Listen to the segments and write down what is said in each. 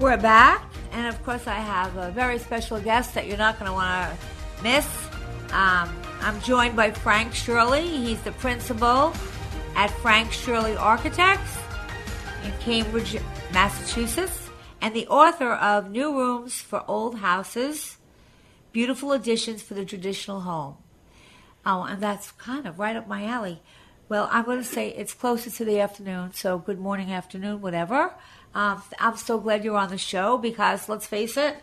We're back, and of course, I have a very special guest that you're not going to want to miss. Um, I'm joined by Frank Shirley. He's the principal at Frank Shirley Architects in Cambridge, Massachusetts, and the author of New Rooms for Old Houses Beautiful Additions for the Traditional Home. Oh, and that's kind of right up my alley. Well, I'm going to say it's closer to the afternoon, so good morning, afternoon, whatever. Um, I'm so glad you're on the show because let's face it,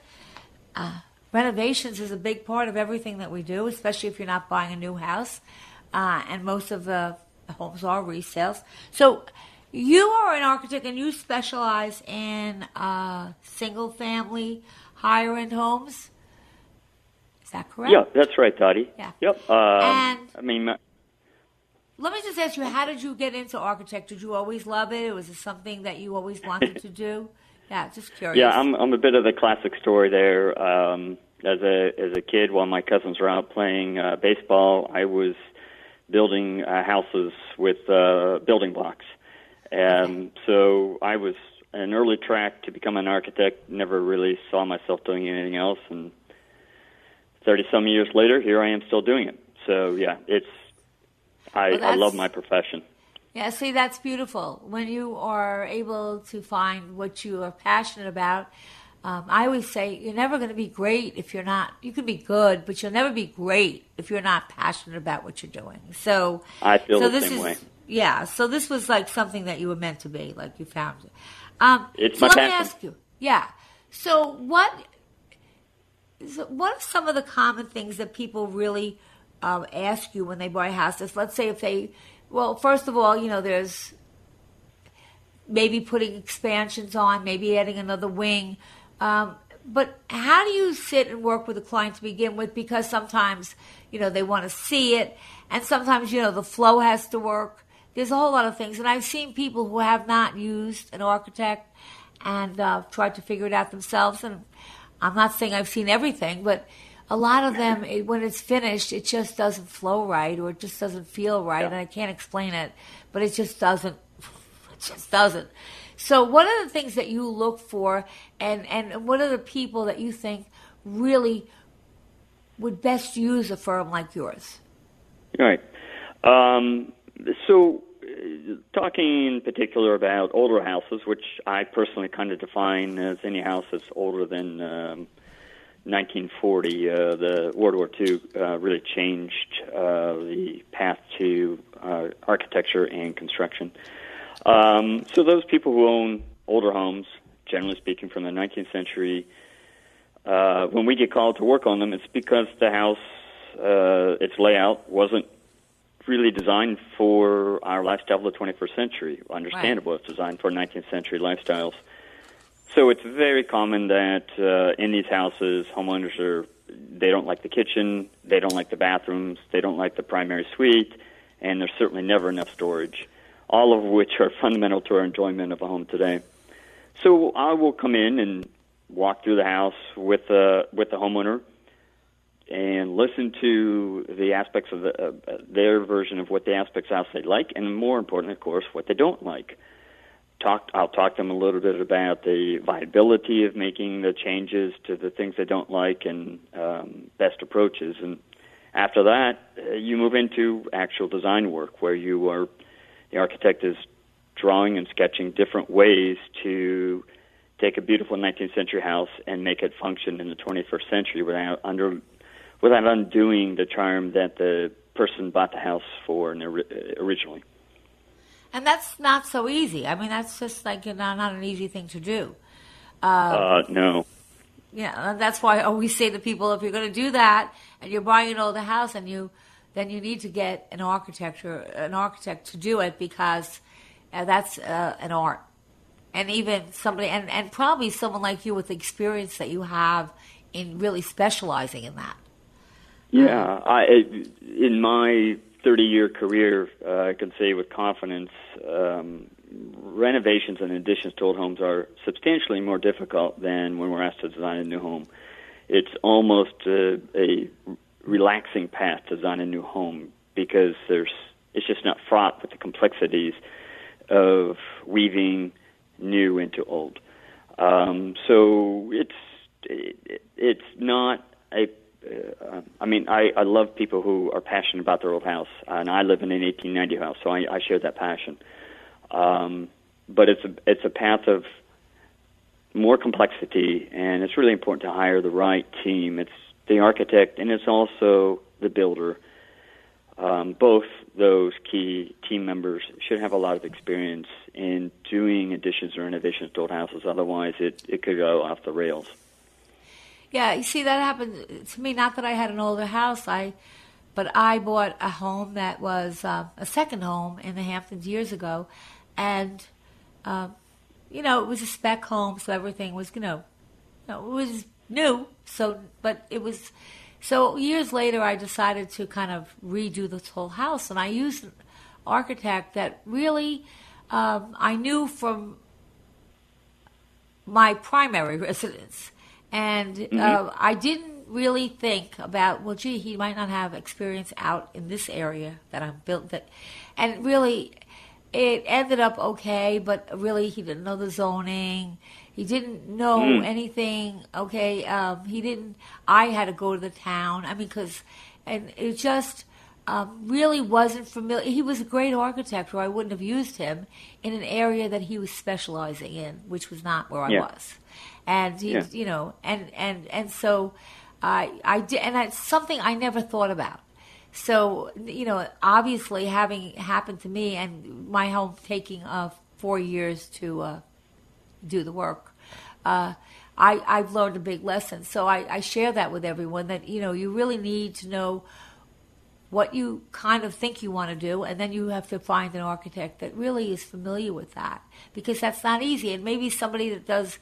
uh, renovations is a big part of everything that we do, especially if you're not buying a new house. Uh, and most of the homes are resales. So you are an architect and you specialize in uh, single family higher end homes. Is that correct? Yeah, that's right, Dottie. Yeah. Yep. Um, And- I mean, Let me just ask you, how did you get into architecture? Did you always love it? Was it something that you always wanted to do? Yeah, just curious. yeah, I'm I'm a bit of the classic story there. Um, as a as a kid, while my cousins were out playing uh, baseball, I was building uh, houses with uh, building blocks. Um, so I was an early track to become an architect. Never really saw myself doing anything else, and thirty some years later, here I am still doing it. So yeah, it's I, Well, I love my profession. Yeah, see, that's beautiful. When you are able to find what you are passionate about, um, I always say you're never going to be great if you're not. You can be good, but you'll never be great if you're not passionate about what you're doing. So I feel so the this same is, way. Yeah, so this was like something that you were meant to be, like you found it. Um, It's so my let me ask you, yeah. So what? So what are some of the common things that people really um, ask you when they buy houses? Let's say if they, well, first of all, you know, there's maybe putting expansions on, maybe adding another wing. Um, but how do you sit and work with a client to begin with? Because sometimes, you know, they want to see it, and sometimes, you know, the flow has to work. There's a whole lot of things, and I've seen people who have not used an architect and uh, tried to figure it out themselves. And I'm not saying I've seen everything, but a lot of them, it, when it's finished, it just doesn't flow right, or it just doesn't feel right, and I can't explain it, but it just doesn't. It just doesn't. So, what are the things that you look for, and and what are the people that you think really would best use a firm like yours? All right. Um, so, uh, talking in particular about older houses, which I personally kind of define as any house that's older than um, 1940, uh, the World War II uh, really changed uh, the path to uh, architecture and construction. Um, so, those people who own older homes, generally speaking, from the 19th century, uh, when we get called to work on them, it's because the house, uh, its layout wasn't really designed for our lifestyle of the 21st century. Understandable, it's designed for 19th century lifestyles. So it's very common that uh, in these houses, homeowners are they don't like the kitchen, they don't like the bathrooms, they don't like the primary suite, and there's certainly never enough storage. All of which are fundamental to our enjoyment of a home today. So I will come in and walk through the house with the with the homeowner and listen to the aspects of the, uh, their version of what the aspects of the house they like, and more importantly, of course, what they don't like. Talk, I'll talk to them a little bit about the viability of making the changes to the things they don't like and um, best approaches. And after that, uh, you move into actual design work where you are the architect is drawing and sketching different ways to take a beautiful 19th century house and make it function in the 21st century without under without undoing the charm that the person bought the house for originally. And that's not so easy. I mean, that's just like not, not an easy thing to do. Uh, uh, no. Yeah, that's why I always say to people, if you're going to do that and you're buying an older house, and you then you need to get an architect or an architect to do it because uh, that's uh, an art. And even somebody, and, and probably someone like you with the experience that you have in really specializing in that. Yeah, I in my 30 year career, uh, I can say with confidence, um, renovations and additions to old homes are substantially more difficult than when we're asked to design a new home. It's almost a, a relaxing path to design a new home because there's it's just not fraught with the complexities of weaving new into old. Um, so it's it, it's not a uh, I mean, I, I love people who are passionate about their old house, and I live in an 1890 house, so I, I share that passion. Um, but it's a it's a path of more complexity, and it's really important to hire the right team. It's the architect, and it's also the builder. Um, both those key team members should have a lot of experience in doing additions or renovations to old houses. Otherwise, it, it could go off the rails. Yeah, you see, that happened to me. Not that I had an older house, I, but I bought a home that was uh, a second home in the Hamptons years ago, and uh, you know it was a spec home, so everything was you know, you know, it was new. So, but it was so years later, I decided to kind of redo this whole house, and I used an architect that really um, I knew from my primary residence and mm-hmm. uh, I didn't really think about, well, gee, he might not have experience out in this area that I'm built that, and really, it ended up okay, but really he didn't know the zoning. He didn't know mm. anything. Okay, um, he didn't. I had to go to the town. I mean, because, and it just um, really wasn't familiar. He was a great architect, or I wouldn't have used him in an area that he was specializing in, which was not where yeah. I was and he, yeah. you know, and and and so I I did, and that's something I never thought about. So you know, obviously, having happened to me, and my home taking uh, four years to uh, do the work. Uh, I, I've learned a big lesson. So I, I share that with everyone that, you know, you really need to know what you kind of think you want to do, and then you have to find an architect that really is familiar with that because that's not easy. And maybe somebody that does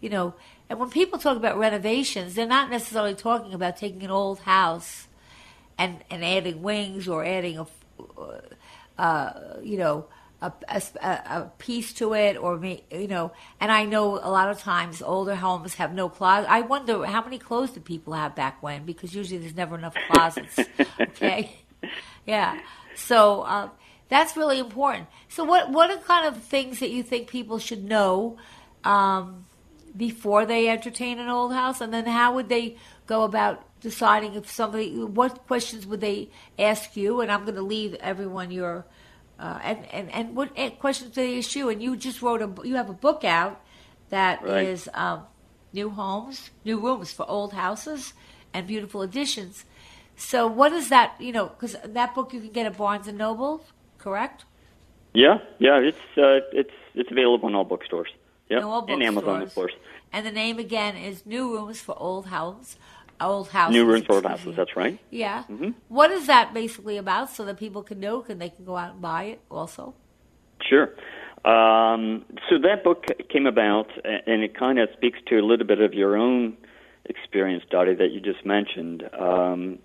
you know, and when people talk about renovations, they're not necessarily talking about taking an old house and, and adding wings or adding a, uh, you know, a, a, a, piece to it or you know and i know a lot of times older homes have no closet. I wonder how many clothes did people have back when? Because usually there's never enough closets okay? Yeah so uh, that's really important. So what what are kind of things that you think people should know um, before they entertain an old house? And then how would they go about deciding if somebody, what questions would they ask you? And I'm going to leave everyone your, uh, and, and, and what questions do they issue? And you just wrote a, you have a book out that right. is um, New Homes, New Rooms for Old Houses and Beautiful Additions. So what is that, you know, because that book you can get at Barnes & Noble, correct? Yeah, yeah, it's uh, it's it's available in all bookstores. Yep. all and Amazon, of course. And the name again is New Rooms for Old House. Old houses. New rooms for old houses. That's right. Yeah. Mm-hmm. What is that basically about, so that people can know, and they can go out and buy it also? Sure. Um, so that book came about, and it kind of speaks to a little bit of your own experience, Dottie, that you just mentioned. Um,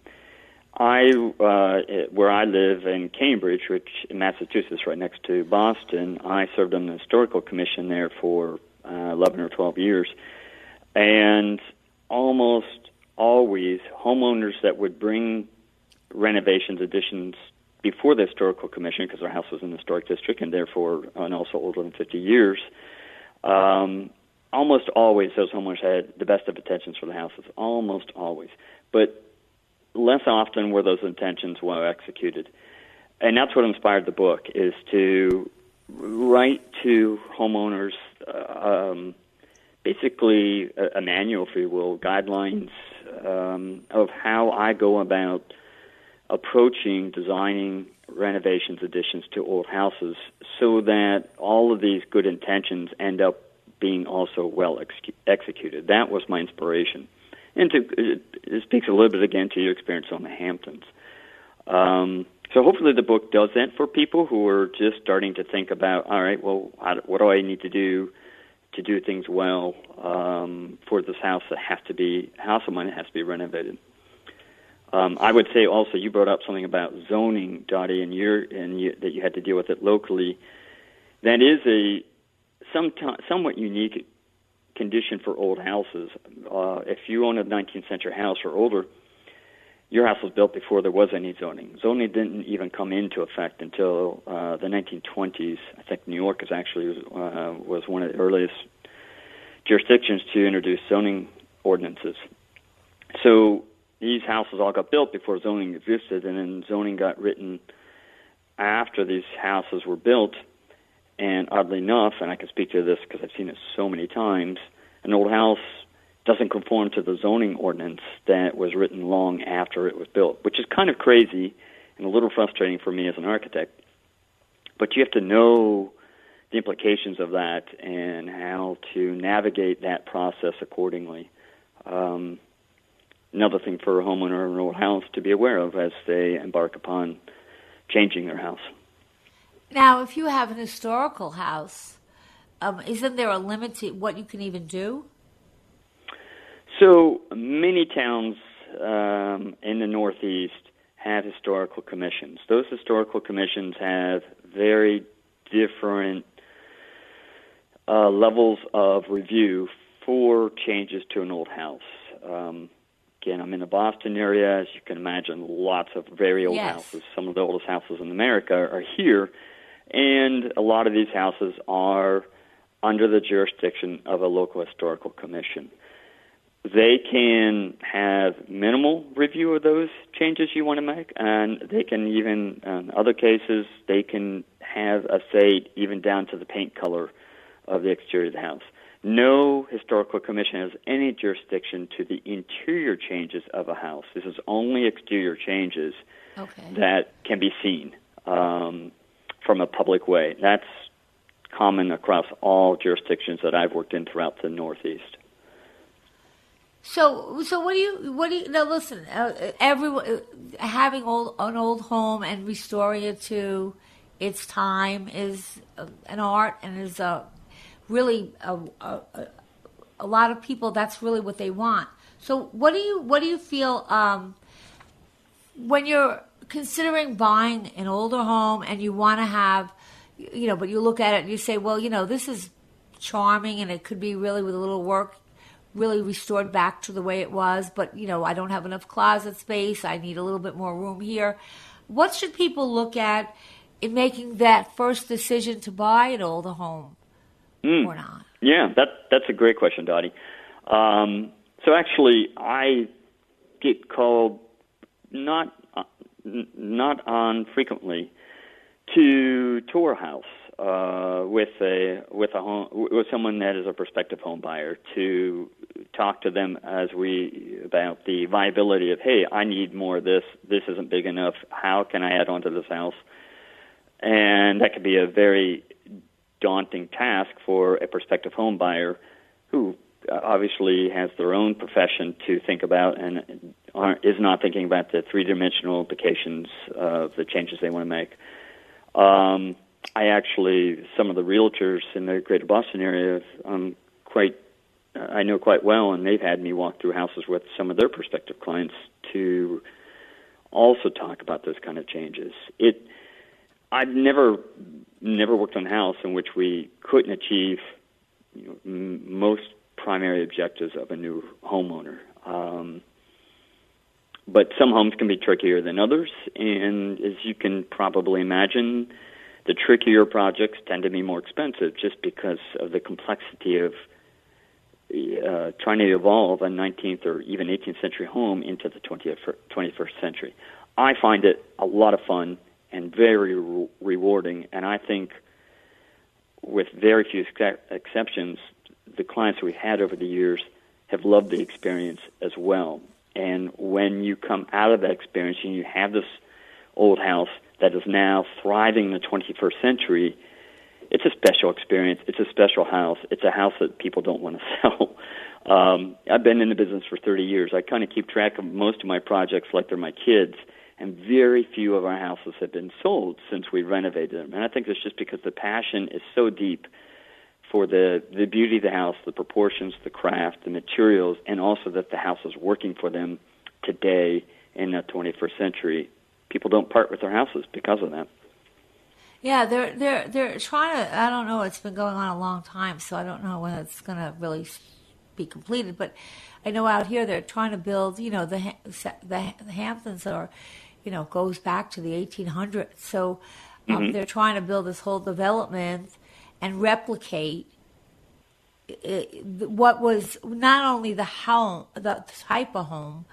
I, uh, where I live in Cambridge, which in Massachusetts, right next to Boston, I served on the historical commission there for uh, 11 or 12 years, and almost always homeowners that would bring renovations, additions before the historical commission, because our house was in the historic district and therefore and also older than 50 years. Um, almost always, those homeowners had the best of intentions for the houses. Almost always, but less often were those intentions well executed. And that's what inspired the book is to write to homeowners um, basically a, a, manual, if you will, guidelines um, of how I go about approaching designing renovations, additions to old houses, so that all of these good intentions end up being also well ex- executed. That was my inspiration. And to, it, it, speaks a little bit again to your experience on the Hamptons. Um, so hopefully the book does that for people who are just starting to think about, all right, well, what do I need to do to do things well um, for this house that has to be house of mine that has to be renovated. Um, I would say also you brought up something about zoning, Dottie, and and you, that you had to deal with it locally. That is a some, somewhat unique condition for old houses. Uh, if you own a 19th century house or older, your house was built before there was any zoning. Zoning didn't even come into effect until uh, the 1920s. I think New York is actually uh, was one of the earliest jurisdictions to introduce zoning ordinances. So these houses all got built before zoning existed, and then zoning got written after these houses were built. And oddly enough, and I can speak to this because I've seen it so many times, an old house doesn't conform to the zoning ordinance that was written long after it was built, which is kind of crazy and a little frustrating for me as an architect. But you have to know the implications of that and how to navigate that process accordingly. Um, another thing for a homeowner in an old house to be aware of as they embark upon changing their house. Now, if you have an historical house, um, isn't there a limit to what you can even do? So many towns um, in the Northeast have historical commissions. Those historical commissions have very different uh, levels of review for changes to an old house. Um, again, I'm in the Boston area. As you can imagine, lots of very old yes. houses. Some of the oldest houses in America are here. And a lot of these houses are under the jurisdiction of a local historical commission. They can have minimal review of those changes you want to make, and they can even, in other cases, they can have a say even down to the paint color of the exterior of the house. No historical commission has any jurisdiction to the interior changes of a house. This is only exterior changes okay. that can be seen um, from a public way. That's common across all jurisdictions that I've worked in throughout the Northeast. So, so what do you, what do you, now listen, uh, everyone, uh, having old, an old home and restoring it to its time is an art and is a, really a, a, a, lot of people, that's really what they want. So what do you, what do you feel, um, when you're considering buying an older home and you want to have, you know, but you look at it and you say, well, you know, this is charming and it could be really with a little work really restored back to the way it was, but you know, I don't have enough closet space. I need a little bit more room here. What should people look at in making that first decision to buy an older home mm. or not? Yeah, that that's a great question, Dottie. Um, so actually, I get called not uh, not on frequently to tour house uh, with a with a home with someone that is a prospective home buyer to talk to them as we about the viability of hey I need more of this this isn't big enough how can I add on to this house? And that could be a very daunting task for a prospective home buyer who obviously has their own profession to think about and is not thinking about the three dimensional implications of the changes they want to make. Um, I actually some of the realtors in the Greater Boston area um, quite I know quite well, and they've had me walk through houses with some of their prospective clients to also talk about those kind of changes. It I've never never worked on a house in which we couldn't achieve you know, m- most primary objectives of a new homeowner. Um, but some homes can be trickier than others, and as you can probably imagine, the trickier projects tend to be more expensive just because of the complexity of uh, trying to evolve a 19th or even 18th century home into the 20th, 21st century. I find it a lot of fun and very re- rewarding, and I think with very few ex- exceptions, the clients we've had over the years have loved the experience as well. And when you come out of that experience and you have this old house that is now thriving in the 21st century, it's a special experience. It's a special house. It's a house that people don't want to sell. Um, I've been in the business for 30 years. I kind of keep track of most of my projects like they're my kids, and very few of our houses have been sold since we renovated them. And I think it's just because the passion is so deep for the the beauty of the house, the proportions, the craft, the materials, and also that the house is working for them today in the 21st century. People don't part with their houses because of that. Yeah, they're they're they're trying to. I don't know. It's been going on a long time, so I don't know when it's going to really be completed. But I know out here they're trying to build. You know, the the, the Hamptons are, you know, goes back to the 1800s. So um, mm-hmm. they're trying to build this whole development and replicate it, what was not only the home, the type of home,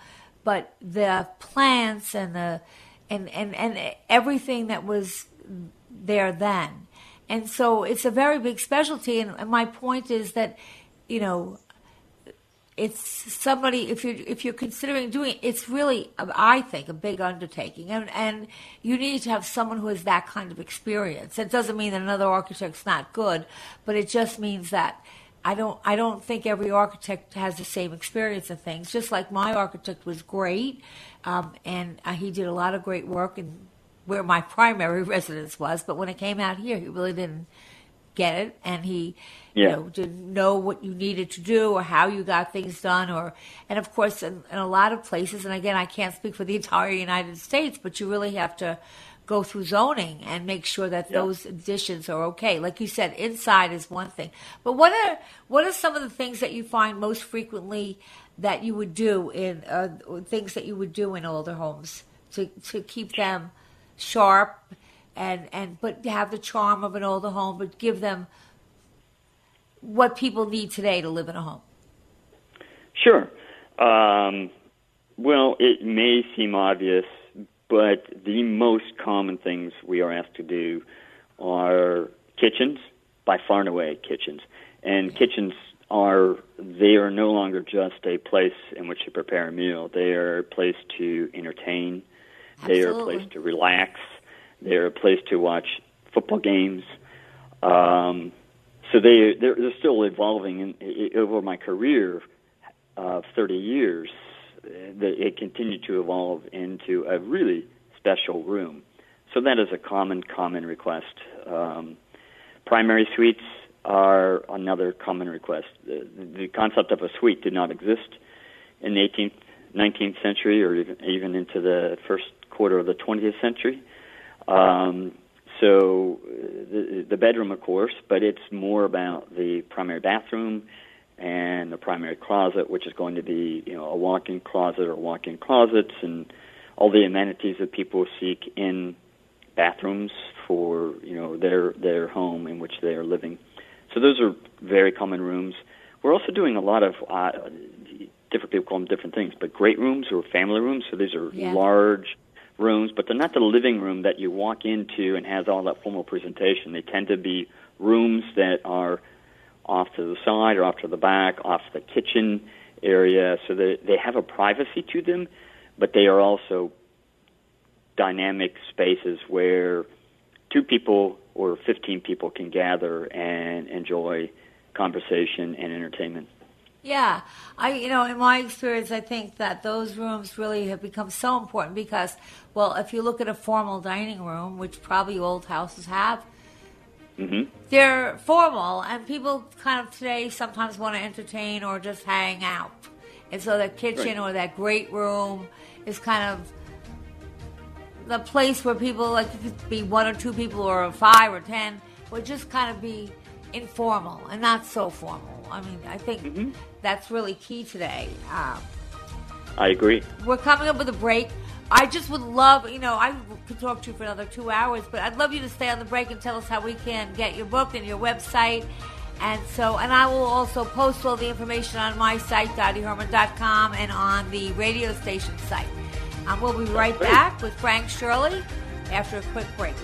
but the plants and the and and and everything that was there then. And so it's a very big specialty. And, and my point is that, you know, it's somebody if you're if you're considering doing it, it's really I think a big undertaking, and and you need to have someone who has that kind of experience. It doesn't mean that another architect's not good, but it just means that I don't I don't think every architect has the same experience of things. Just like my architect was great, um, and uh, he did a lot of great work in where my primary residence was, but when it came out here, he really didn't get it, and he yeah. you know didn't know what you needed to do or how you got things done, or and of course in, in a lot of places, and again I can't speak for the entire United States, but you really have to go through zoning and make sure that yeah. those additions are okay. Like you said, inside is one thing, but what are what are some of the things that you find most frequently that you would do in uh, things that you would do in older homes to to keep them sharp and and but have the charm of an older home, but give them what people need today to live in a home. Sure. Um, well, it may seem obvious, but the most common things we are asked to do are kitchens, by far and away kitchens. And kitchens are they are no longer just a place in which to prepare a meal. They are a place to entertain. Absolutely. They are a place to relax. They're a place to watch football games. Um, so they they're, they're still evolving. And over my career of 30 years, it continued to evolve into a really special room. So that is a common common request. Um, primary suites are another common request. The, the concept of a suite did not exist in the 18th, 19th century, or even, even into the first quarter of the 20th century. Um, so the, the bedroom, of course, but it's more about the primary bathroom and the primary closet, which is going to be you know a walk-in closet or walk-in closets and all the amenities that people seek in bathrooms for you know their their home in which they are living. So those are very common rooms. We're also doing a lot of uh, different people call them different things, but great rooms or family rooms. So these are yeah. large rooms, but they're not the living room that you walk into and has all that formal presentation. They tend to be rooms that are off to the side or off to the back, off the kitchen area, so that they have a privacy to them, but they are also dynamic spaces where two people or 15 people can gather and enjoy conversation and entertainment. Yeah, I you know in my experience, I think that those rooms really have become so important because, well, if you look at a formal dining room, which probably old houses have, mm-hmm. they're formal, and people kind of today sometimes want to entertain or just hang out, and so the kitchen right. or that great room is kind of the place where people like it could be one or two people or five or ten would just kind of be informal and not so formal. I mean, I think mm-hmm. that's really key today. Um, I agree. We're coming up with a break. I just would love, you know, I could talk to you for another two hours, but I'd love you to stay on the break and tell us how we can get your book and your website. And so, and I will also post all the information on my site, DottieHerman.com, and on the radio station site. Um, we'll be right back with Frank Shirley after a quick break.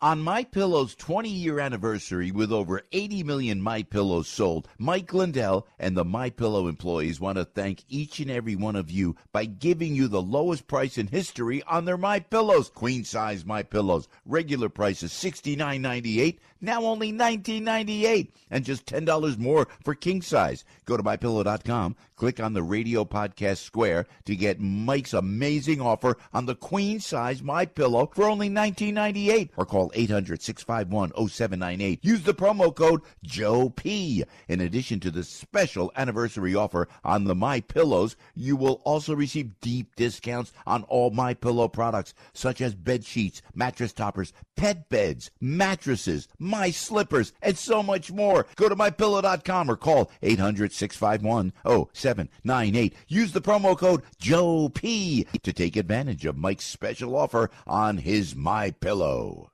On My Pillow's 20-year anniversary with over 80 million My Pillows sold, Mike Lindell and the My Pillow employees want to thank each and every one of you by giving you the lowest price in history on their My Pillows. Queen size My Pillows, regular price is $69.98, now only $19.98 and just $10 more for king size. Go to mypillow.com, click on the radio podcast square to get Mike's amazing offer on the queen size My Pillow for only $19.98 or call 800-651-0798. Use the promo code Joe P. In addition to the special anniversary offer on the My Pillows, you will also receive deep discounts on all My Pillow products such as bed sheets, mattress toppers, pet beds, mattresses, my slippers, and so much more. Go to mypillow.com or call 800-651-0798. Use the promo code Joe P to take advantage of Mike's special offer on his My Pillow.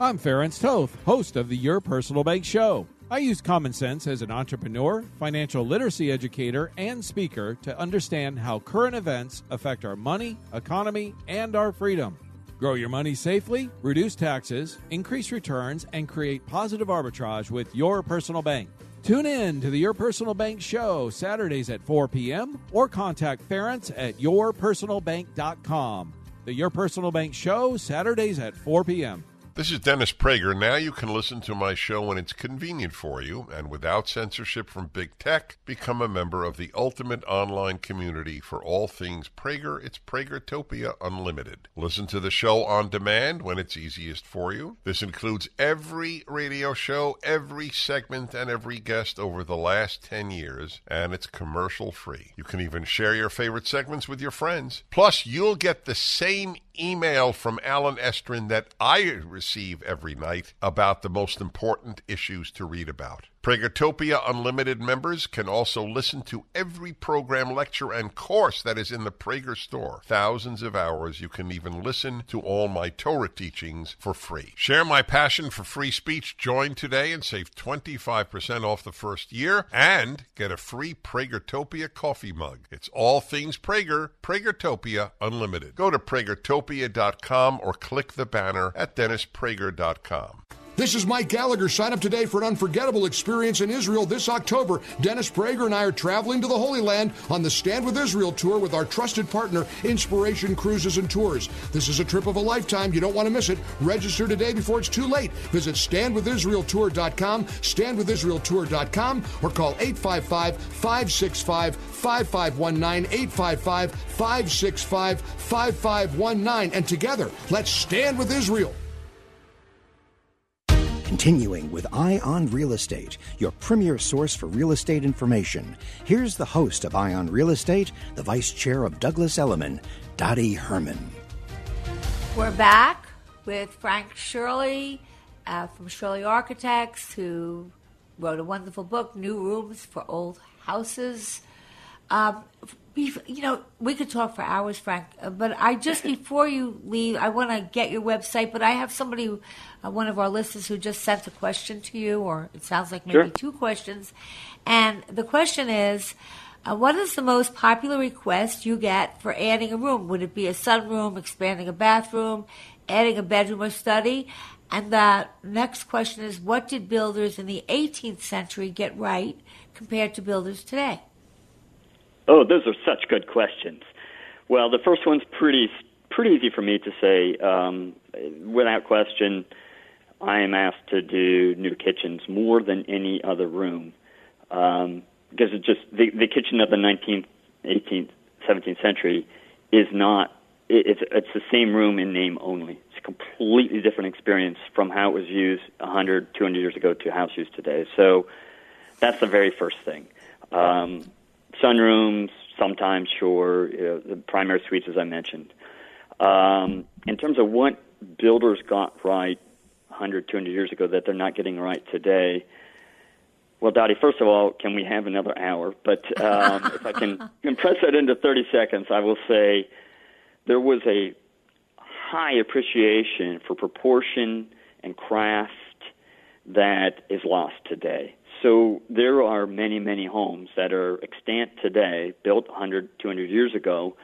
I'm Ference Toth, host of the Your Personal Bank Show. I use common sense as an entrepreneur, financial literacy educator, and speaker to understand how current events affect our money, economy, and our freedom. Grow your money safely, reduce taxes, increase returns, and create positive arbitrage with your personal bank. Tune in to the Your Personal Bank Show Saturdays at 4 p.m. or contact Ference at yourpersonalbank.com. The Your Personal Bank Show Saturdays at 4 p.m. This is Dennis Prager. Now you can listen to my show when it's convenient for you and without censorship from big tech. Become a member of the ultimate online community for all things Prager. It's Pragertopia Unlimited. Listen to the show on demand when it's easiest for you. This includes every radio show, every segment, and every guest over the last 10 years, and it's commercial free. You can even share your favorite segments with your friends. Plus, you'll get the same email from Allen Estrin that I receive every night about the most important issues to read about. Pragertopia Unlimited members can also listen to every program, lecture, and course that is in the Prager store. Thousands of hours. You can even listen to all my Torah teachings for free. Share my passion for free speech. Join today and save 25% off the first year and get a free Pragertopia coffee mug. It's all things Prager. Pragertopia Unlimited. Go to pragertopia.com or click the banner at dennisprager.com. This is Mike Gallagher. Sign up today for an unforgettable experience in Israel this October. Dennis Prager and I are traveling to the Holy Land on the Stand with Israel tour with our trusted partner, Inspiration Cruises and Tours. This is a trip of a lifetime. You don't want to miss it. Register today before it's too late. Visit standwithisraeltour.com, standwithisraeltour.com, or call 855 565 5519, 855 565 5519. And together, let's stand with Israel. Continuing with Eye on Real Estate, your premier source for real estate information. Here's the host of Eye on Real Estate, the vice chair of Douglas Elliman, Dottie Herman. We're back with Frank Shirley uh, from Shirley Architects, who wrote a wonderful book, New Rooms for Old Houses. Um, you know, we could talk for hours, Frank, uh, but I just before you leave, I want to get your website. But I have somebody, uh, one of our listeners, who just sent a question to you, or it sounds like maybe Sure. two questions. And the question is, uh, what is the most popular request you get for adding a room? Would it be a sunroom, expanding a bathroom, adding a bedroom or study? And the next question is, what did builders in the 18th century get right compared to builders today? Oh, those are such good questions. Well, the first one's pretty pretty easy for me to say. Um, without question, I am asked to do new kitchens more than any other room um, because it just the, the kitchen of the 19th, 18th, 17th century is not. It, it's it's the same room in name only. It's a completely different experience from how it was used 100, 200 years ago to how it's used today. So that's the very first thing. Um, sunrooms, sometimes, sure, you know, the primary suites, as I mentioned. Um, in terms of what builders got right 100, 200 years ago that they're not getting right today, well, Dottie, first of all, can we have another hour? But um, if I can compress that into 30 seconds, I will say there was a high appreciation for proportion and craft that is lost today. So there are many, many homes that are extant today, built 100, 200 years ago,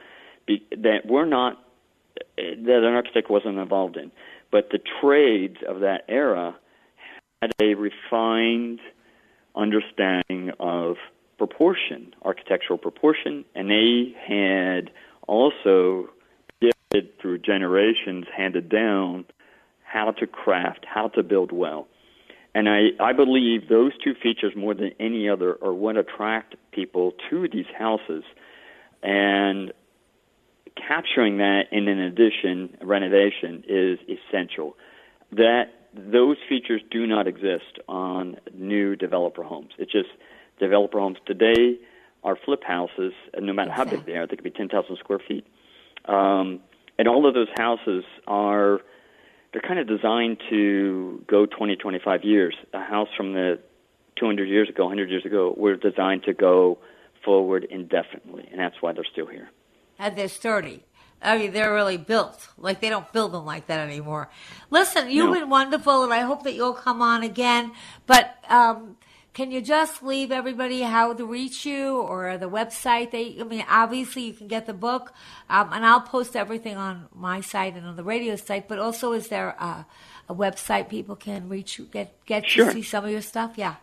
be, that were not that an architect wasn't involved in. but the trades of that era had a refined understanding of proportion, architectural proportion, and they had also gifted through generations handed down how to craft, how to build well. And I, I believe those two features more than any other are what attract people to these houses. And capturing that in an addition, renovation, is essential. That those features do not exist on new developer homes. It's just developer homes today are flip houses, and no matter how big they are, they could be 10,000 square feet. Um, and all of those houses are they're kind of designed to go 20, 25 years. A house from the 200 years ago, 100 years ago, were designed to go forward indefinitely, and that's why they're still here. And they're sturdy. I mean, they're really built. Like they don't build them like that anymore. Listen, you've no. been wonderful, and I hope that you'll come on again. But um, can you just leave everybody how to reach you or the website? They, I mean, obviously you can get the book, um, and I'll post everything on my site and on the radio site. But also, is there a, a website people can reach you, get get sure. to see some of your stuff? Yeah.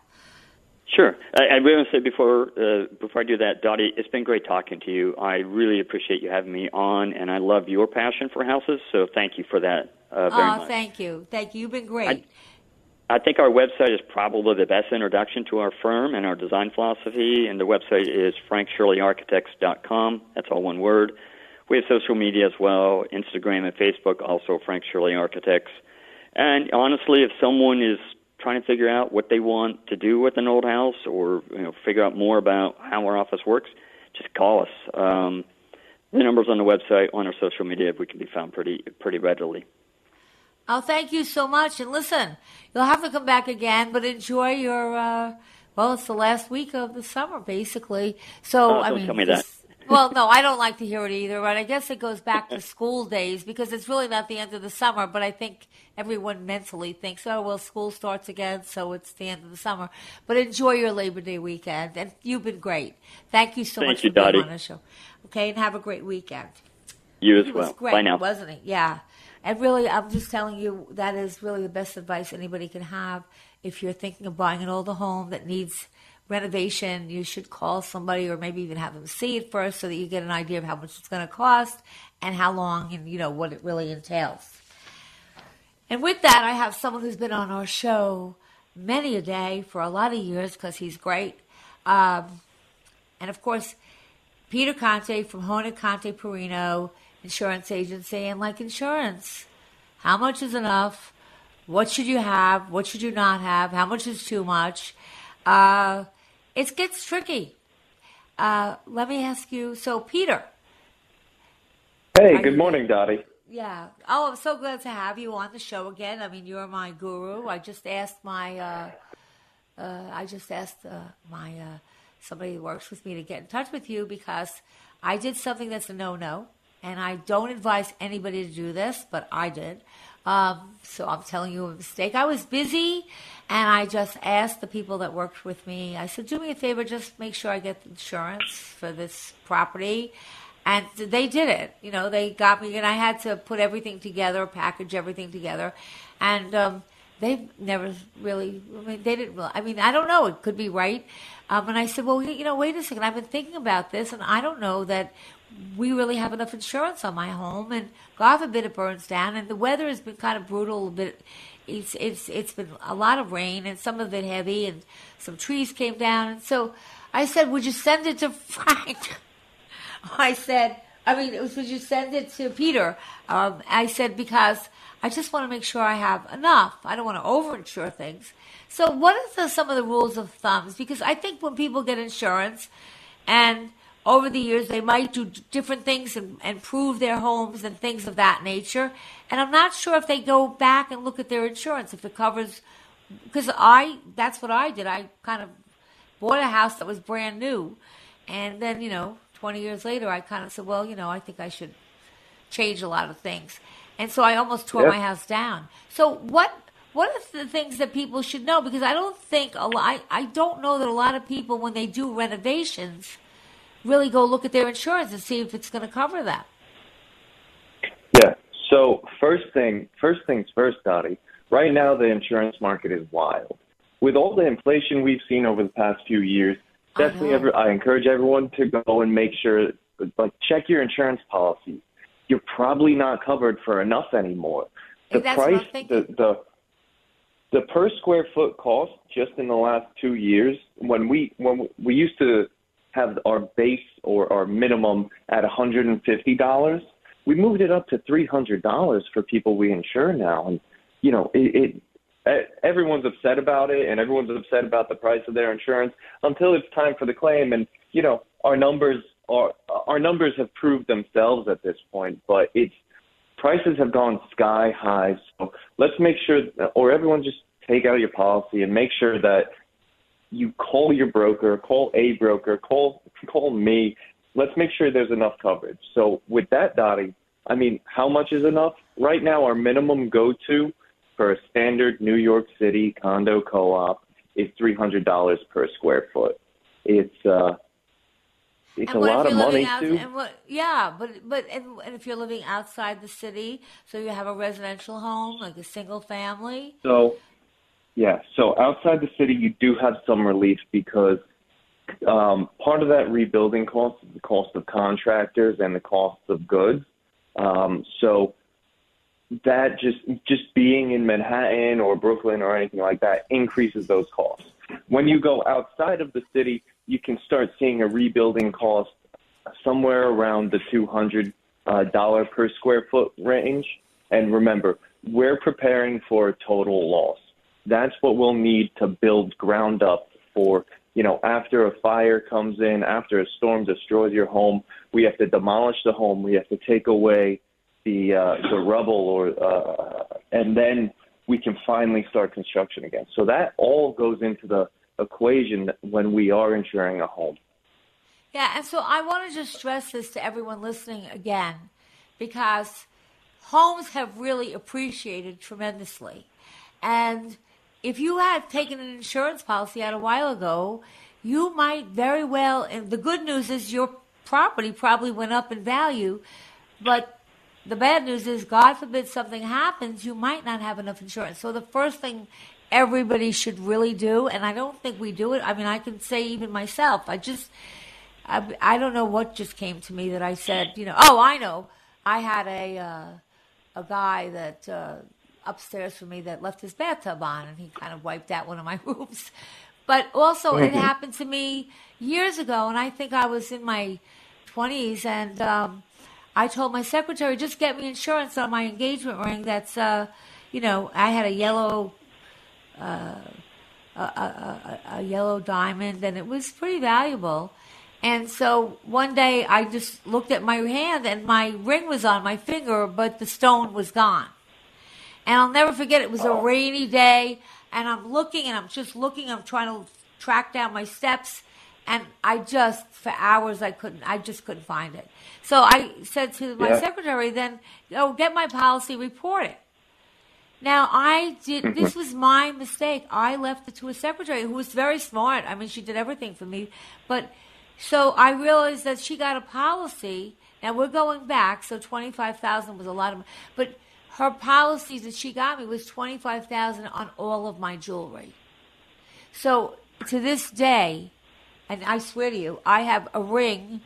Sure. I, I really want to say before uh, before I do that, Dottie, it's been great talking to you. I really appreciate you having me on, and I love your passion for houses. So thank you for that uh, very oh, much. thank you, thank you. You've been great. I, I think our website is probably the best introduction to our firm and our design philosophy, and the website is frankshirleyarchitects.com. That's all one word. We have social media as well, Instagram and Facebook, also Frank Shirley Architects. And honestly, if someone is trying to figure out what they want to do with an old house or you know figure out more about how our office works, just call us. Um, the numbers on the website, on our social media, we can be found pretty pretty readily. Oh, thank you so much. And listen, you'll have to come back again, but enjoy your. Uh, well, it's the last week of the summer, basically. So oh, I mean, me well, no, I don't like to hear it either, but I guess it goes back to school days because it's really not the end of the summer. But I think everyone mentally thinks, oh, well, school starts again, so it's the end of the summer. But enjoy your Labor Day weekend, and you've been great. Thank you so Thank much you, for being Dottie. on the show. Okay, and have a great weekend. You as well. was great, Bye now. wasn't it? Yeah. And really, I'm just telling you, that is really the best advice anybody can have. If you're thinking of buying an older home that needs renovation, you should call somebody or maybe even have them see it first so that you get an idea of how much it's going to cost and how long and, you know, what it really entails. And with that, I have someone who's been on our show many a day for a lot of years because he's great. Um, and of course, Peter Conte from Honig Conte Porrino Insurance Agency and like insurance. How much is enough? What should you have? What should you not have? How much is too much? Uh, it gets tricky. Uh, let me ask you. So, Peter. Hey, good morning, Dottie. Yeah. Oh, I'm so glad to have you on the show again. I mean, you're my guru. I just asked my, uh, uh, I just asked uh, my uh, somebody who works with me to get in touch with you because I did something that's a no-no, and I don't advise anybody to do this, but I did. Um, so I'm telling you a mistake. I was busy, and I just asked the people that worked with me. I said, "Do me a favor, just make sure I get the insurance for this property." And they did it. You know, they got me, and I had to put everything together, package everything together, and um, they never really. I mean, they didn't. Really, I mean, I don't know. It could be right. Um, and I said, well, you know, wait a second. I've been thinking about this, and I don't know that we really have enough insurance on my home. And God forbid it burns down. And the weather has been kind of brutal. But it's it's it's been a lot of rain, and some of it heavy, and some trees came down. And so I said, would you send it to Frank? I said, I mean, would you send it to Peter? Um, I said, because I just want to make sure I have enough. I don't want to overinsure things. So, what are the, some of the rules of thumbs? Because I think when people get insurance, and over the years they might do different things and, and prove their homes and things of that nature. And I'm not sure if they go back and look at their insurance if it covers. Because I, that's what I did. I kind of bought a house that was brand new, and then you know 20 years later, I kind of said, well, you know, I think I should change a lot of things. And so I almost tore Yeah. my house down. So what what are the things that people should know? Because I don't think a lot, I, I don't know that a lot of people, when they do renovations, really go look at their insurance and see if it's going to cover that. Yeah. So first thing, first things first, Dottie. Right now, the insurance market is wild. With all the inflation we've seen over the past few years, definitely, I, every, I encourage everyone to go and make sure, like, check your insurance policies. You're probably not covered for enough anymore. The That's price, the the the per square foot cost just in the last two years, when we when we used to have our base or our minimum at $150, we moved it up to $300 for people we insure now, and you know it, it everyone's upset about it and everyone's upset about the price of their insurance until it's time for the claim. And you know our numbers are our numbers have proved themselves at this point but it's prices have gone sky high. So let's make sure or everyone just take out your policy and make sure that you call your broker call a broker call call me let's make sure there's enough coverage so with that dottie i mean how much is enough right now our minimum go to for a standard New York City condo co-op is three hundred dollars per square foot. It's uh, it's and a lot of money out, too. And what, yeah, but but and, and if you're living outside the city, so you have a residential home, like a single family. So, yeah, so outside the city, you do have some relief because um, part of that rebuilding cost is the cost of contractors and the cost of goods. Um, so that just just being in Manhattan or Brooklyn or anything like that increases those costs. When you go outside of the city, you can start seeing a rebuilding cost somewhere around the two hundred dollar per square foot range. And remember, we're preparing for a total loss. That's what we'll need to build ground up for. You know, after a fire comes in, after a storm destroys your home, we have to demolish the home. We have to take away the uh, the rubble, or uh, and then we can finally start construction again. So that all goes into the equation when we are insuring a home. Yeah, and so I want to just stress this to everyone listening again, because homes have really appreciated tremendously, and if you had taken an insurance policy out a while ago, you might very well. And the good news is your property probably went up in value, but the bad news is, God forbid something happens, you might not have enough insurance. So the first thing everybody should really do, and I don't think we do it. I mean, I can say even myself, I just, I, I don't know what just came to me that I said, you know, oh, I know, I had a uh, a guy that uh, upstairs for me that left his bathtub on, and he kind of wiped out one of my roofs. But also, mm-hmm. it happened to me years ago, and I think I was in my twenties, and um, I told my secretary, just get me insurance on my engagement ring. That's, uh, you know, I had a yellow, uh, a, a, a yellow diamond, and it was pretty valuable. And so one day I just looked at my hand, and my ring was on my finger, but the stone was gone. And I'll never forget. It was a rainy day, and I'm looking, and I'm just looking. I'm trying to track down my steps and I just for hours I couldn't I just couldn't find it. So I said to my yeah. secretary, then oh get my policy, report it. Now I did mm-hmm. this was my mistake. I left it to a secretary who was very smart. I mean she did everything for me. But so I realized that she got a policy. Now we're going back, so twenty five thousand was a lot of but her policy that she got me was twenty five thousand on all of my jewelry. So to this day, and I swear to you, I have a ring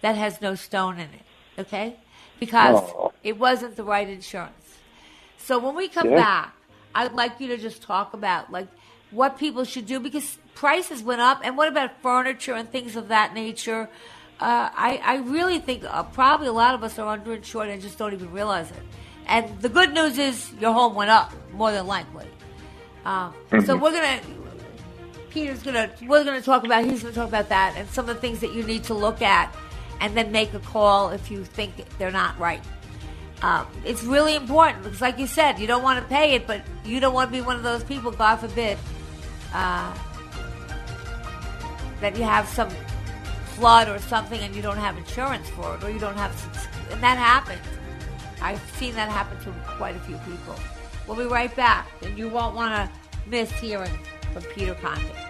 that has no stone in it. Okay, because oh. it wasn't the right insurance. So when we come yeah. back, I'd like you to just talk about like what people should do because prices went up, and what about furniture and things of that nature. Uh, I, I really think uh, probably a lot of us are underinsured and just don't even realize it. And the good news is your home went up more than likely. Mm-hmm. So we're gonna Peter's gonna we're gonna talk about he's gonna talk about that and some of the things that you need to look at and then make a call if you think they're not right. Um, it's really important because, like you said, you don't want to pay it, but you don't want to be one of those people, God forbid, uh, that you have some flood or something and you don't have insurance for it, or you don't have, and that happens. I've seen that happen to quite a few people. We'll be right back, and you won't want to miss hearing from Peter Conte.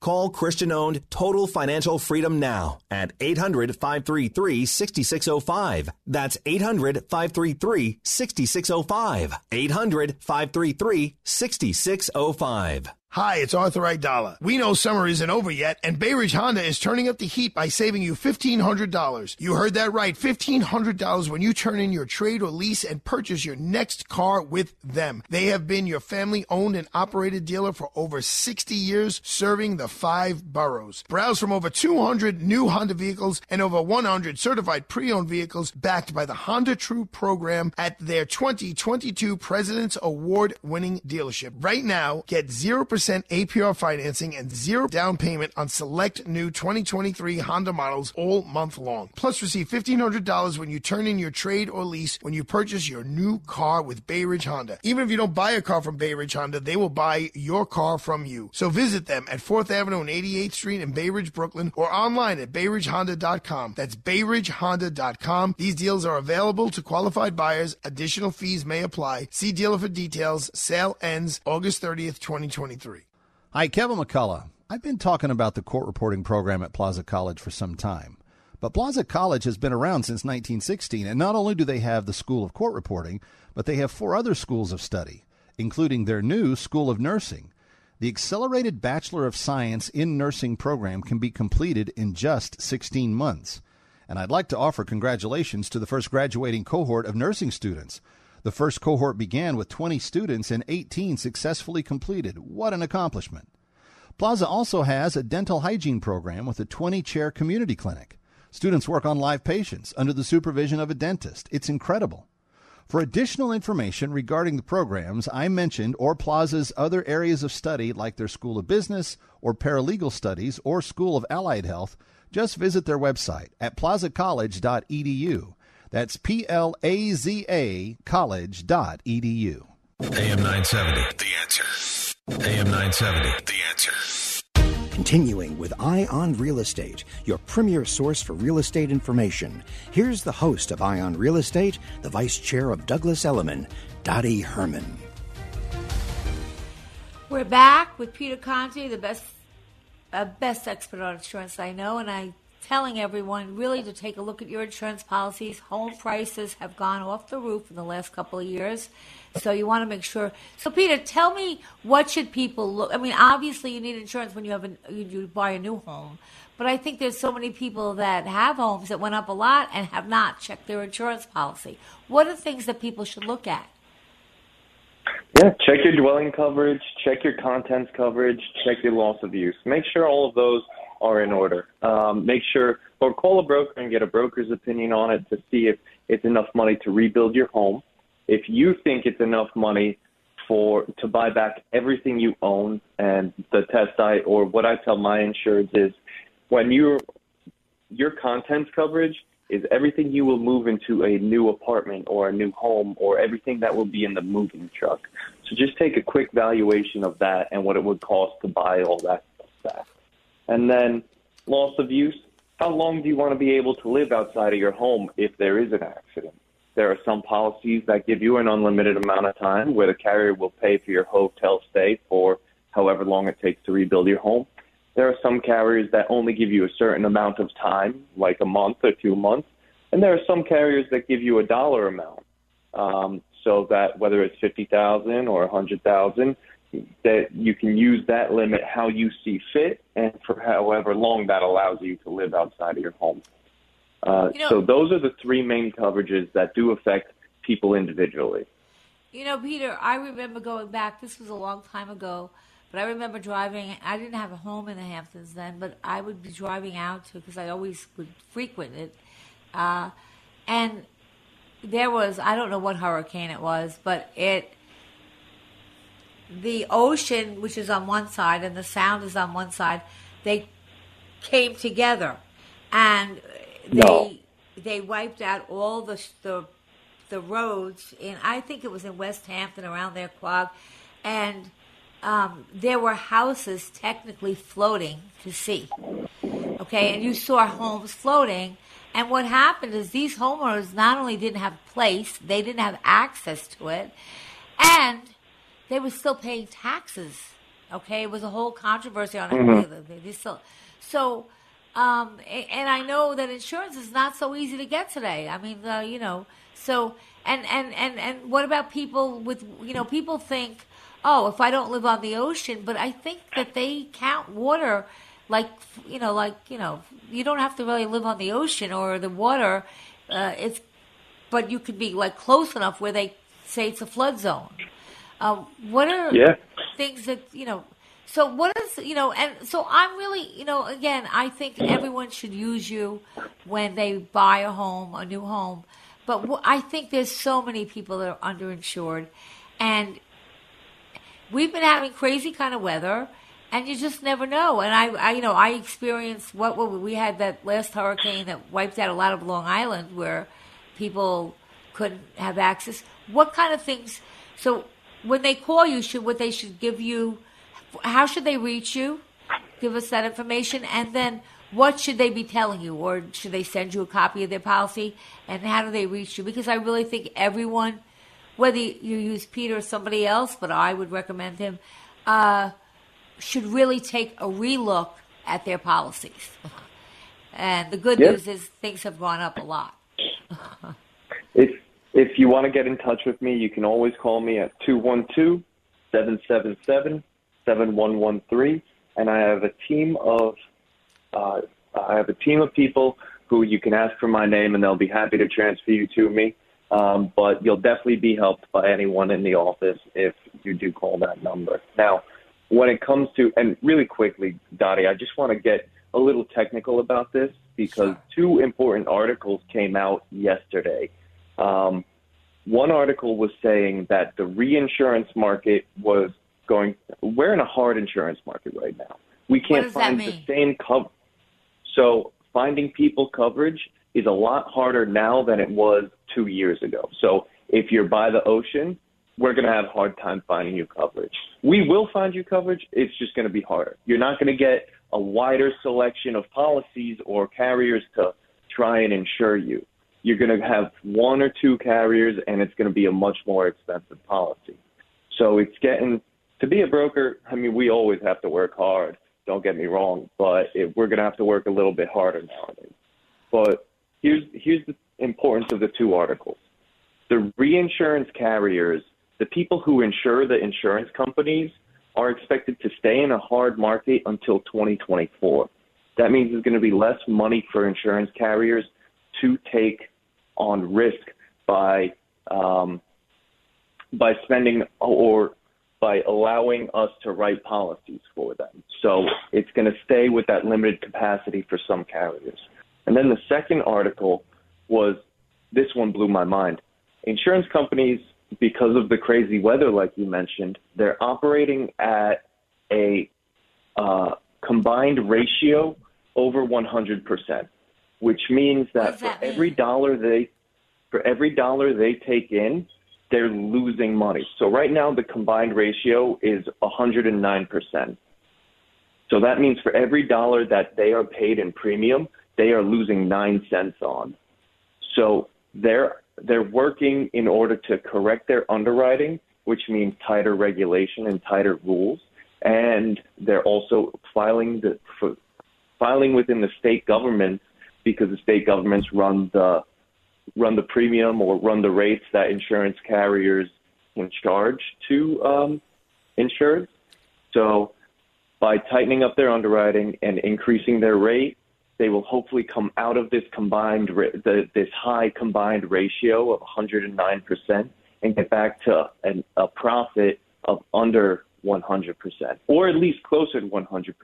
Call Christian owned Total Financial Freedom now at 800 533 6605. That's 800 533 6605. 800 533 6605. Hi, it's Arthur Aidala. We know summer isn't over yet, and Bay Ridge Honda is turning up the heat by saving you $1,500. You heard that right, $1,500 when you turn in your trade or lease and purchase your next car with them. They have been your family owned and operated dealer for over 60 years, serving the five boroughs. Browse from over 200 new Honda vehicles and over 100 certified pre-owned vehicles backed by the Honda True program at their 2022 President's Award winning dealership. Right now, get 0% APR financing and zero down payment on select new 2023 Honda models all month long. Plus, receive $1,500 when you turn in your trade or lease when you purchase your new car with Bay Ridge Honda. Even if you don't buy a car from Bay Ridge Honda, they will buy your car from you. So visit them at 4th Avenue and 88th Street in Bay Ridge, Brooklyn, or online at BayRidgeHonda.com. That's BayRidgeHonda.com. These deals are available to qualified buyers. Additional fees may apply. See dealer for details. Sale ends August 30th, 2023. Hi, Kevin McCullough. I've been talking about the court reporting program at Plaza College for some time. But Plaza College has been around since 1916, and not only do they have the School of Court Reporting, but they have four other schools of study, including their new School of Nursing. The Accelerated Bachelor of Science in Nursing program can be completed in just 16 months. And I'd like to offer congratulations to the first graduating cohort of nursing students. The first cohort began with 20 students and 18 successfully completed. What an accomplishment! Plaza also has a dental hygiene program with a 20 chair community clinic. Students work on live patients under the supervision of a dentist. It's incredible. For additional information regarding the programs I mentioned or Plaza's other areas of study like their School of Business or Paralegal Studies or School of Allied Health, just visit their website at plazacollege.edu. That's P L A Z A college.edu. AM 970, The Answer. AM 970, The Answer. Continuing with Eye on Real Estate, your premier source for real estate information. Here's the host of Eye on Real Estate, the vice chair of Douglas Elliman, Dottie Herman. We're back with Peter Conte, the best, uh, best expert on insurance I know, and I telling everyone really to take a look at your insurance policies. Home prices have gone off the roof in the last couple of years. So you want to make sure. So Peter, tell me what should people look? I mean, obviously you need insurance when you have a you buy a new home, but I think there's so many people that have homes that went up a lot and have not checked their insurance policy. What are things that people should look at? Yeah, check your dwelling coverage, check your contents coverage, check your loss of use. Make sure all of those are in order. Um, make sure or call a broker and get a broker's opinion on it to see if it's enough money to rebuild your home. If you think it's enough money for to buy back everything you own, and the test I or what I tell my insureds is when you your contents coverage is everything you will move into a new apartment or a new home or everything that will be in the moving truck. So just take a quick valuation of that and what it would cost to buy all that stuff. And then loss of use. How long do you want to be able to live outside of your home if there is an accident? There are some policies that give you an unlimited amount of time where the carrier will pay for your hotel stay for however long it takes to rebuild your home. There are some carriers that only give you a certain amount of time, like a month or two months. And there are some carriers that give you a dollar amount. Um, so that whether it's 50,000 or 100,000, that you can use that limit how you see fit and for however long that allows you to live outside of your home. Uh, You know- so those are the three main coverages that do affect people individually. You know, Peter, I remember going back, this was a long time ago, But I remember driving. I didn't have a home in the Hamptons then, but I would be driving out to because I always would frequent it, uh, and there was I don't know what hurricane it was, but it the ocean, which is on one side, and the sound is on one side, they came together, and they No. they wiped out all the the the roads in I think it was in West Hampton around there, Quogue, and um, there were houses technically floating to sea. Okay, and you saw homes floating. And what happened is these homeowners not only didn't have place, they didn't have access to it, and they were still paying taxes. Okay, it was a whole controversy on it. Mhm. They- they still, so, um, and I know that insurance is not so easy to get today. I mean, uh, you know, so and and and and what about people with you know people think, oh, if I don't live on the ocean, but I think that they count water like you know like you know you don't have to really live on the ocean or the water. Uh, it's but you could be like close enough where they say it's a flood zone. Uh, what are Yeah. things that you know? So what is you know? And so I'm really you know again I think everyone should use you when they buy a home, a new home. But wh- I think there's so many people that are underinsured, and we've been having crazy kind of weather, and you just never know. And I, I you know, I experienced what, what we had that last hurricane that wiped out a lot of Long Island, where people couldn't have access. What kind of things? So when they call you, should what they should give you? How should they reach you? Give us that information, and then what should they be telling you, or should they send you a copy of their policy? And how do they reach you? Because I really think everyone, whether you use Peter or somebody else, but I would recommend him, uh, should really take a relook at their policies. And the good Yeah. news is things have gone up a lot. If if you want to get in touch with me, you can always call me at 212-777-7113 and I have a team of uh, I have a team of people who you can ask for my name and they'll be happy to transfer you to me. Um, but you'll definitely be helped by anyone in the office if you do call that number. Now, when it comes to, and really quickly, Dottie, I just want to get a little technical about this because two important articles came out yesterday. Um, one article was saying that the reinsurance market was going, we're in a hard insurance market right now. We can't find the same cover. So finding people coverage is a lot harder now than it was two years ago. So if you're by the ocean, we're going to have a hard time finding you coverage. We will find you coverage. It's just going to be harder. You're not going to get a wider selection of policies or carriers to try and insure you. You're going to have one or two carriers, and it's going to be a much more expensive policy. So it's getting to be a broker. I mean, we always have to work hard. Don't get me wrong, but it, we're going to have to work a little bit harder nowadays. But here's here's the importance of the two articles. The reinsurance carriers, the people who insure the insurance companies, are expected to stay in a hard market until 2024. That means there's going to be less money for insurance carriers to take on risk by um, by spending or by allowing us to write policies for them. So it's going to stay with that limited capacity for some carriers. And then the second article was this one blew my mind. Insurance companies, because of the crazy weather, like you mentioned, they're operating at a uh, combined ratio over 100%, which means that for every dollar they for every dollar they take in, they're losing money. So right now the combined ratio is 109%. So that means for every dollar that they are paid in premium, they are losing 9 cents on. So they're they're working in order to correct their underwriting, which means tighter regulation and tighter rules, and they're also filing the for, filing within the state governments because the state governments run the run the premium or run the rates that insurance carriers can charge to um, insureds. So by tightening up their underwriting and increasing their rate, they will hopefully come out of this combined the, this high combined ratio of 109% and get back to an, a profit of under 100%, or at least closer to 100%.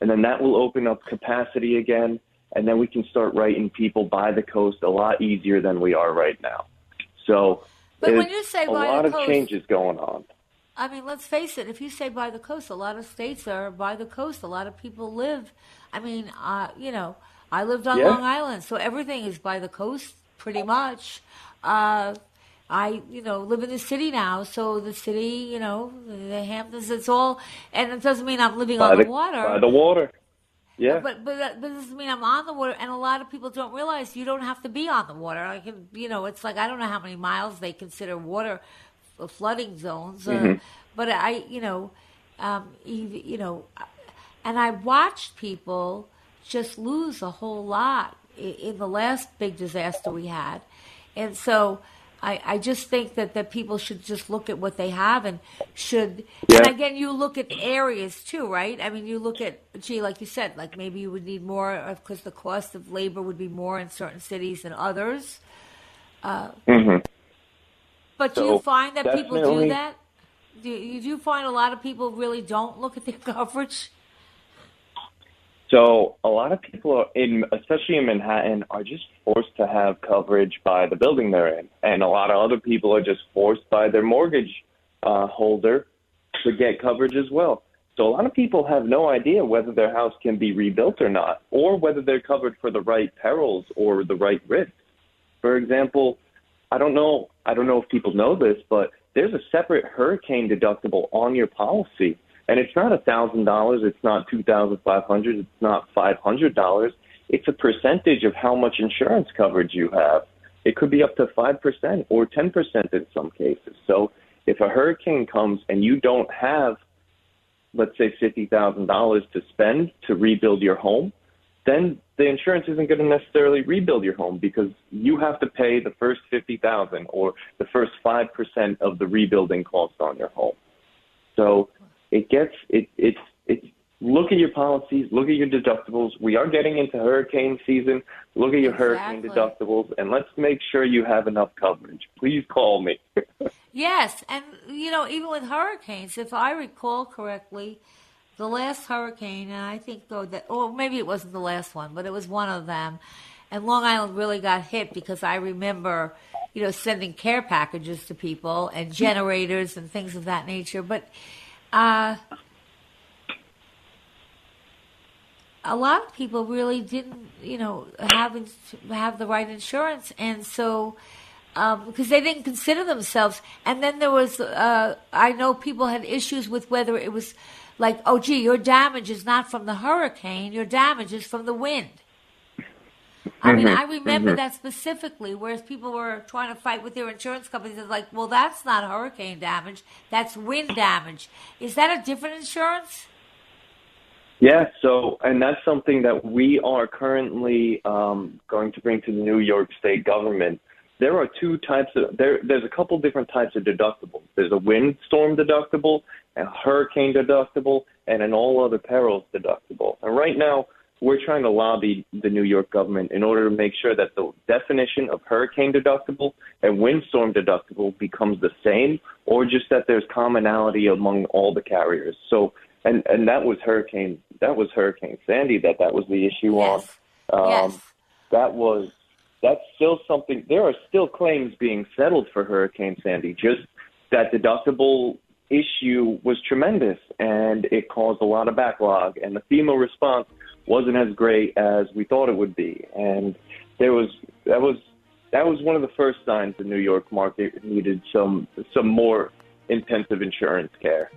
And then that will open up capacity again, and then we can start writing people by the coast a lot easier than we are right now. So But when you say a by lot the of coast- changes going on. I mean, let's face it. If you say by the coast, a lot of states are by the coast. A lot of people live. I mean, uh, you know, I lived on Yeah. Long Island, so everything is by the coast, pretty much. Uh, I, you know, live in the city now, so the city, you know, the Hamptons, it's all, and it doesn't mean I'm living By on the, the, water. by the water. Yeah. But but that, but doesn't mean I'm on the water, and a lot of people don't realize you don't have to be on the water. I can, you know, it's like I don't know how many miles they consider water flooding zones, uh, Mhm. but I, you know, um, you know, and I watched people just lose a whole lot in the last big disaster we had, and so. I, I just think that, that people should just look at what they have and should Yeah. and again you look at areas too right? I mean you look at gee like you said like maybe you would need more because the cost of labor would be more in certain cities than others. Uh, hmm but do you find that people do that? Do you, do you find a lot of people really don't look at their coverage So a lot of people are in, especially in Manhattan, are just forced to have coverage by the building they're in, and a lot of other people are just forced by their mortgage uh, holder to get coverage as well. So a lot of people have no idea whether their house can be rebuilt or not, or whether they're covered for the right perils or the right risks. For example, I don't know. I don't know if people know this, but there's a separate hurricane deductible on your policy, and it's not a thousand dollars. It's not two thousand five hundred. It's not five hundred dollars. It's a percentage of how much insurance coverage you have. It could be up to five percent or ten percent in some cases. So if a hurricane comes and you don't have, let's say fifty thousand dollars to spend to rebuild your home, then the insurance isn't going to necessarily rebuild your home because you have to pay the first fifty thousand or the first five percent of the rebuilding cost on your home. So it gets it it's it's look at your policies, look at your deductibles. We are getting into hurricane season. Look at your hurricane deductibles and let's make sure you have enough coverage. Please call me. Yes, and you know, even with hurricanes, if I recall correctly, the last hurricane, and I think though that, or maybe it wasn't the last one, but it was one of them, and Long Island really got hit because I remember, you know, sending care packages to people and generators and things of that nature. But uh, a lot of people really didn't, you know, have have the right insurance, and so um, because they didn't consider themselves. And then there was, uh, I know people had issues with whether it was like, oh, gee, your damage is not from the hurricane, your damage is from the wind. I mean, Mhm, I remember mhm. that specifically, whereas people were trying to fight with their insurance companies. It's like, well, that's not hurricane damage, that's wind damage. Is that a different insurance? Yeah, so and that's something that we are currently um, going to bring to the New York State government. There are two types of there. There's a couple different types of deductibles. There's a windstorm deductible, a hurricane deductible, and an all other perils deductible. And right now, we're trying to lobby the New York government in order to make sure that the definition of hurricane deductible and windstorm deductible becomes the same, or just that there's commonality among all the carriers. So, and and that was hurricane that was Hurricane Sandy that that was the issue on. Um, That was that's still something. There are still claims being settled for Hurricane Sandy. Just that deductible issue was tremendous, and it caused a lot of backlog. And the FEMA response wasn't as great as we thought it would be. And there was that was that was one of the first signs the New York market needed some some more intensive insurance care.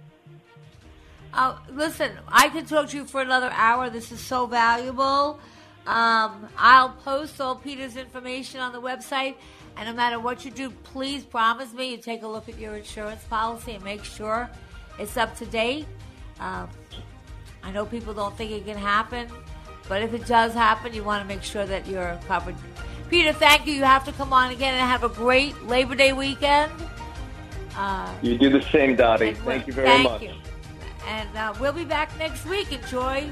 Uh, listen, I could talk to you for another hour. This is so valuable. Um, I'll post all Peter's information on the website, and no matter what you do, please promise me you take a look at your insurance policy and make sure it's up to date. Um, I know people don't think it can happen, but if it does happen, you want to make sure that you're covered. Peter, thank you. You have to come on again and have a great Labor Day weekend. Uh, You do the same, Dottie. Thank you very Thank much. you. And uh, we'll be back next week. Enjoy.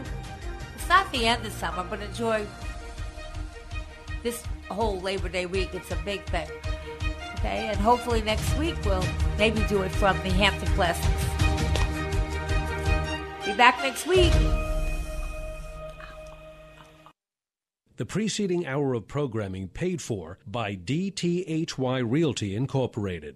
It's not the end of summer, but enjoy this whole Labor Day week. It's a big thing. Okay, and hopefully next week we'll maybe do it from the Hampton Classics. Be back next week. The preceding hour of programming paid for by DTHY Realty Incorporated.